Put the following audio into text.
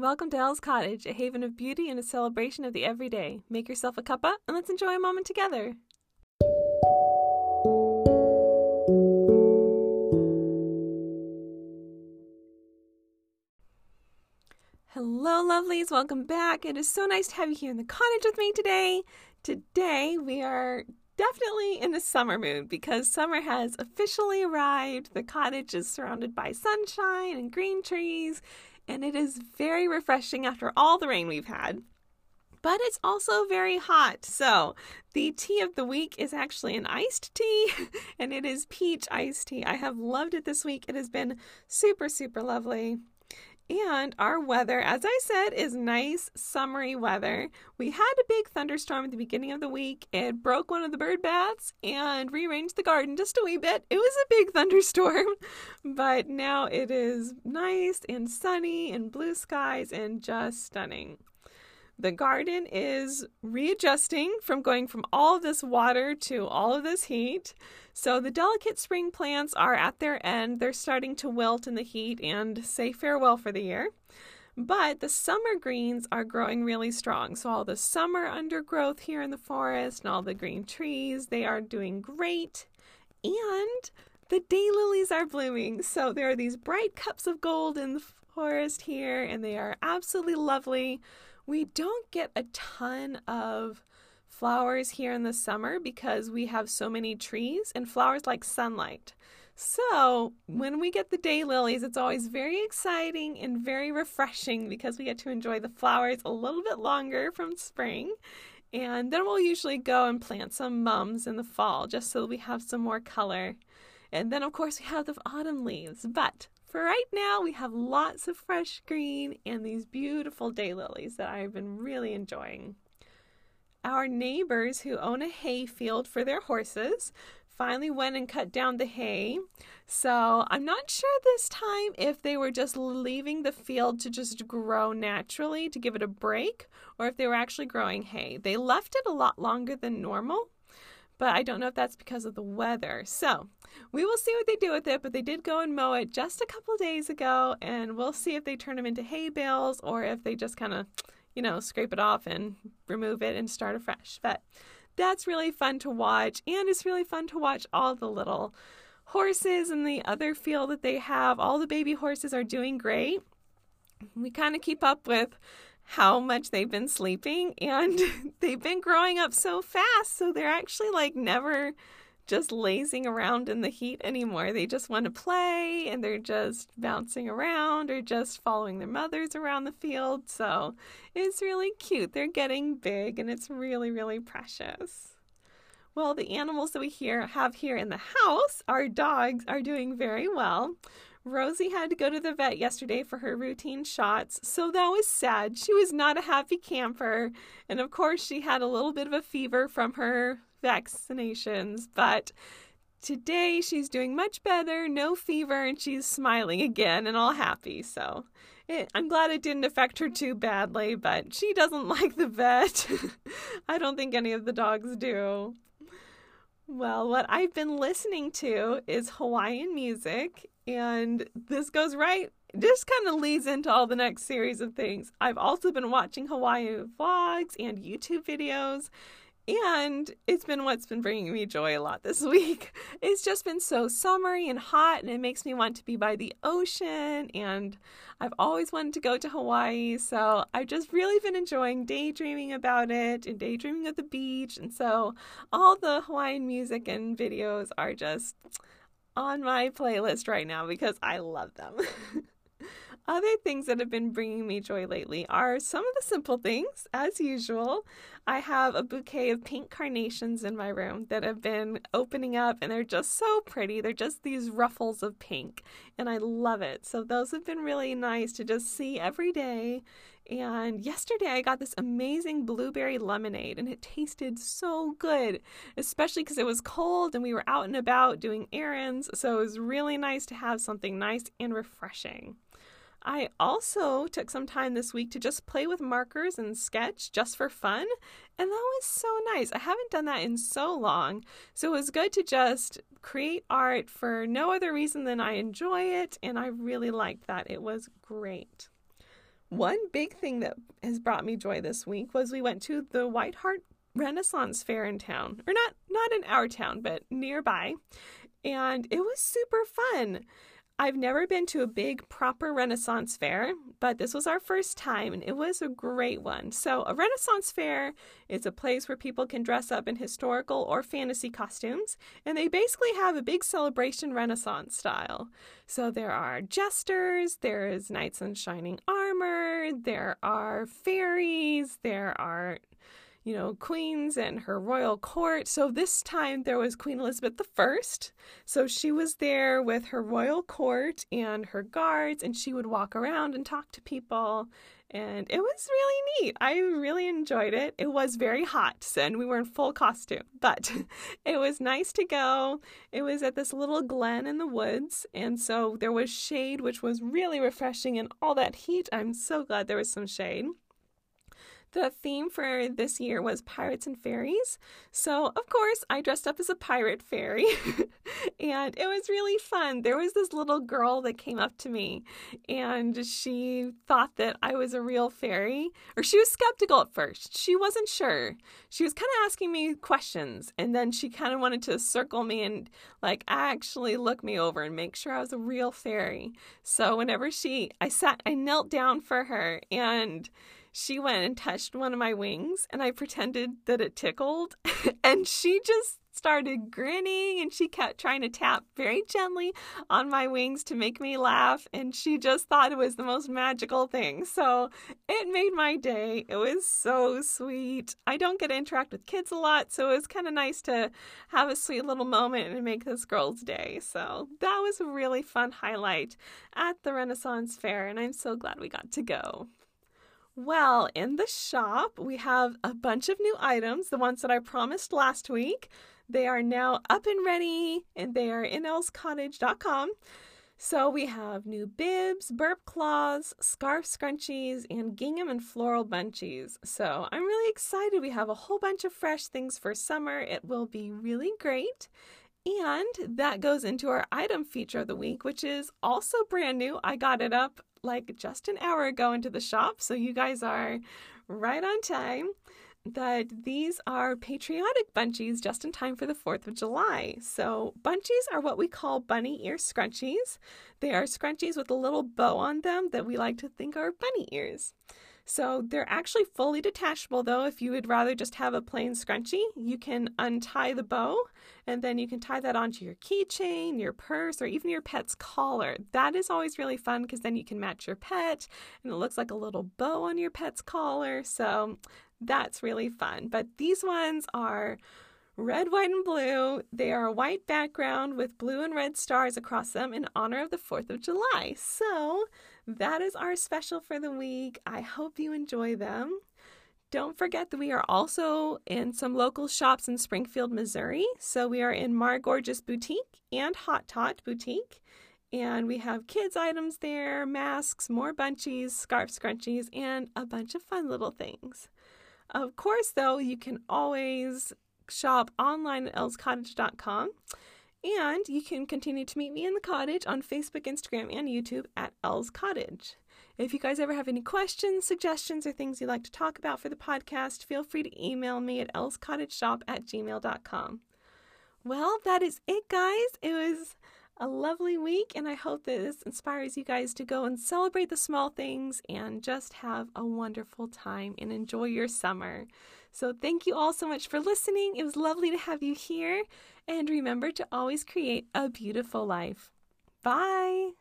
Welcome to Elle's Cottage, a haven of beauty and a celebration of the everyday. Make yourself a cuppa and let's enjoy a moment together. Hello, lovelies. Welcome back. It is so nice to have you here in the cottage with me today. Today, we are definitely in a summer mood because summer has officially arrived. The cottage is surrounded by sunshine and green trees, and it is very refreshing after all the rain we've had. But it's also very hot. So, the tea of the week is actually an iced tea, and it is peach iced tea. I have loved it this week. It has been super, super lovely. And our weather, as I said, is nice, summery weather. We had a big thunderstorm at the beginning of the week. It broke one of the bird baths and rearranged the garden just a wee bit. It was a big thunderstorm, but now it is nice and sunny and blue skies and just stunning. The garden is readjusting from going from all of this water to all of this heat. So the delicate spring plants are at their end. They're starting to wilt in the heat and say farewell for the year. But the summer greens are growing really strong. So all the summer undergrowth here in the forest and all the green trees, they are doing great. And the daylilies are blooming. So there are these bright cups of gold in the forest here, and they are absolutely lovely. We don't get a ton of flowers here in the summer because we have so many trees and flowers like sunlight. So, when we get the daylilies, it's always very exciting and very refreshing because we get to enjoy the flowers a little bit longer from spring. And then we'll usually go and plant some mums in the fall just so we have some more color. And then, of course, we have the autumn leaves. But for right now, we have lots of fresh green and these beautiful daylilies that I've been really enjoying. Our neighbors who own a hay field for their horses finally went and cut down the hay. So I'm not sure this time if they were just leaving the field to just grow naturally to give it a break or if they were actually growing hay. They left it a lot longer than normal but I don't know if that's because of the weather. So we will see what they do with it, but they did go and mow it just a couple days ago, and we'll see if they turn them into hay bales or if they just kind of, you know, scrape it off and remove it and start afresh. But that's really fun to watch, and it's really fun to watch all the little horses in the other field that they have. All the baby horses are doing great. We kind of keep up with how much they've been sleeping and they've been growing up so fast so they're actually like never just lazing around in the heat anymore. They just want to play and they're just bouncing around or just following their mothers around the field. So it's really cute. They're getting big and it's really, really precious. Well, the animals that we here have here in the house, our dogs, are doing very well. Rosie had to go to the vet yesterday for her routine shots, so that was sad. She was not a happy camper. And of course, she had a little bit of a fever from her vaccinations, but today she's doing much better, no fever, and she's smiling again and all happy. So it, I'm glad it didn't affect her too badly, but she doesn't like the vet. I don't think any of the dogs do. Well, what I've been listening to is Hawaiian music, and this goes right, this kind of leads into all the next series of things. I've also been watching Hawaiian vlogs and YouTube videos, and it's been what's been bringing me joy a lot this week. It's just been so summery and hot, and it makes me want to be by the ocean. And I've always wanted to go to Hawaii, so I've just really been enjoying daydreaming about it and daydreaming of the beach. And so all the Hawaiian music and videos are just on my playlist right now because I love them. Other things that have been bringing me joy lately are some of the simple things, as usual. I have a bouquet of pink carnations in my room that have been opening up, and they're just so pretty. They're just these ruffles of pink, and I love it. So, those have been really nice to just see every day. And yesterday, I got this amazing blueberry lemonade, and it tasted so good, especially because it was cold and we were out and about doing errands. So, it was really nice to have something nice and refreshing. I also took some time this week to just play with markers and sketch just for fun, and that was so nice. I haven't done that in so long, so it was good to just create art for no other reason than I enjoy it, and I really liked that. It was great. One big thing that has brought me joy this week was we went to the White Hart Renaissance Fair in town, or not not in our town, but nearby, and it was super fun. I've never been to a big proper Renaissance fair, but this was our first time and it was a great one. So, a Renaissance fair is a place where people can dress up in historical or fantasy costumes, and they basically have a big celebration Renaissance style. So, there are jesters, there is knights in shining armor, there are fairies, there are you know, queens and her royal court. So this time there was Queen Elizabeth I. So she was there with her royal court and her guards, and she would walk around and talk to people. And it was really neat. I really enjoyed it. It was very hot, and we were in full costume, but it was nice to go. It was at this little glen in the woods, and so there was shade, which was really refreshing in all that heat. I'm so glad there was some shade. The theme for this year was pirates and fairies. So, of course, I dressed up as a pirate fairy and it was really fun. There was this little girl that came up to me and she thought that I was a real fairy, or she was skeptical at first. She wasn't sure. She was kind of asking me questions and then she kind of wanted to circle me and like actually look me over and make sure I was a real fairy. So, whenever she, I sat, I knelt down for her and she went and touched one of my wings and I pretended that it tickled. and she just started grinning and she kept trying to tap very gently on my wings to make me laugh. And she just thought it was the most magical thing. So it made my day. It was so sweet. I don't get to interact with kids a lot, so it was kind of nice to have a sweet little moment and make this girl's day. So that was a really fun highlight at the Renaissance Fair, and I'm so glad we got to go. Well, in the shop, we have a bunch of new items, the ones that I promised last week. They are now up and ready, and they are in elscottage.com. So we have new bibs, burp claws, scarf scrunchies, and gingham and floral bunchies. So I'm really excited. We have a whole bunch of fresh things for summer. It will be really great. And that goes into our item feature of the week, which is also brand new. I got it up like just an hour ago into the shop, so you guys are right on time. That these are patriotic bunchies just in time for the 4th of July. So, bunchies are what we call bunny ear scrunchies. They are scrunchies with a little bow on them that we like to think are bunny ears. So they're actually fully detachable though. If you would rather just have a plain scrunchie, you can untie the bow and then you can tie that onto your keychain, your purse, or even your pet's collar. That is always really fun because then you can match your pet and it looks like a little bow on your pet's collar. So that's really fun. But these ones are red, white, and blue. They are a white background with blue and red stars across them in honor of the 4th of July. So that is our special for the week. I hope you enjoy them. Don't forget that we are also in some local shops in Springfield, Missouri. So we are in Mar Gorgeous Boutique and Hot Tot Boutique. And we have kids' items there, masks, more bunchies, scarf scrunchies, and a bunch of fun little things. Of course, though, you can always shop online at elscottage.com. And you can continue to meet me in the cottage on Facebook, Instagram, and YouTube at Elle's Cottage. If you guys ever have any questions, suggestions, or things you'd like to talk about for the podcast, feel free to email me at elscottageshop at gmail.com. Well, that is it, guys. It was a lovely week, and I hope that this inspires you guys to go and celebrate the small things and just have a wonderful time and enjoy your summer. So, thank you all so much for listening. It was lovely to have you here. And remember to always create a beautiful life. Bye.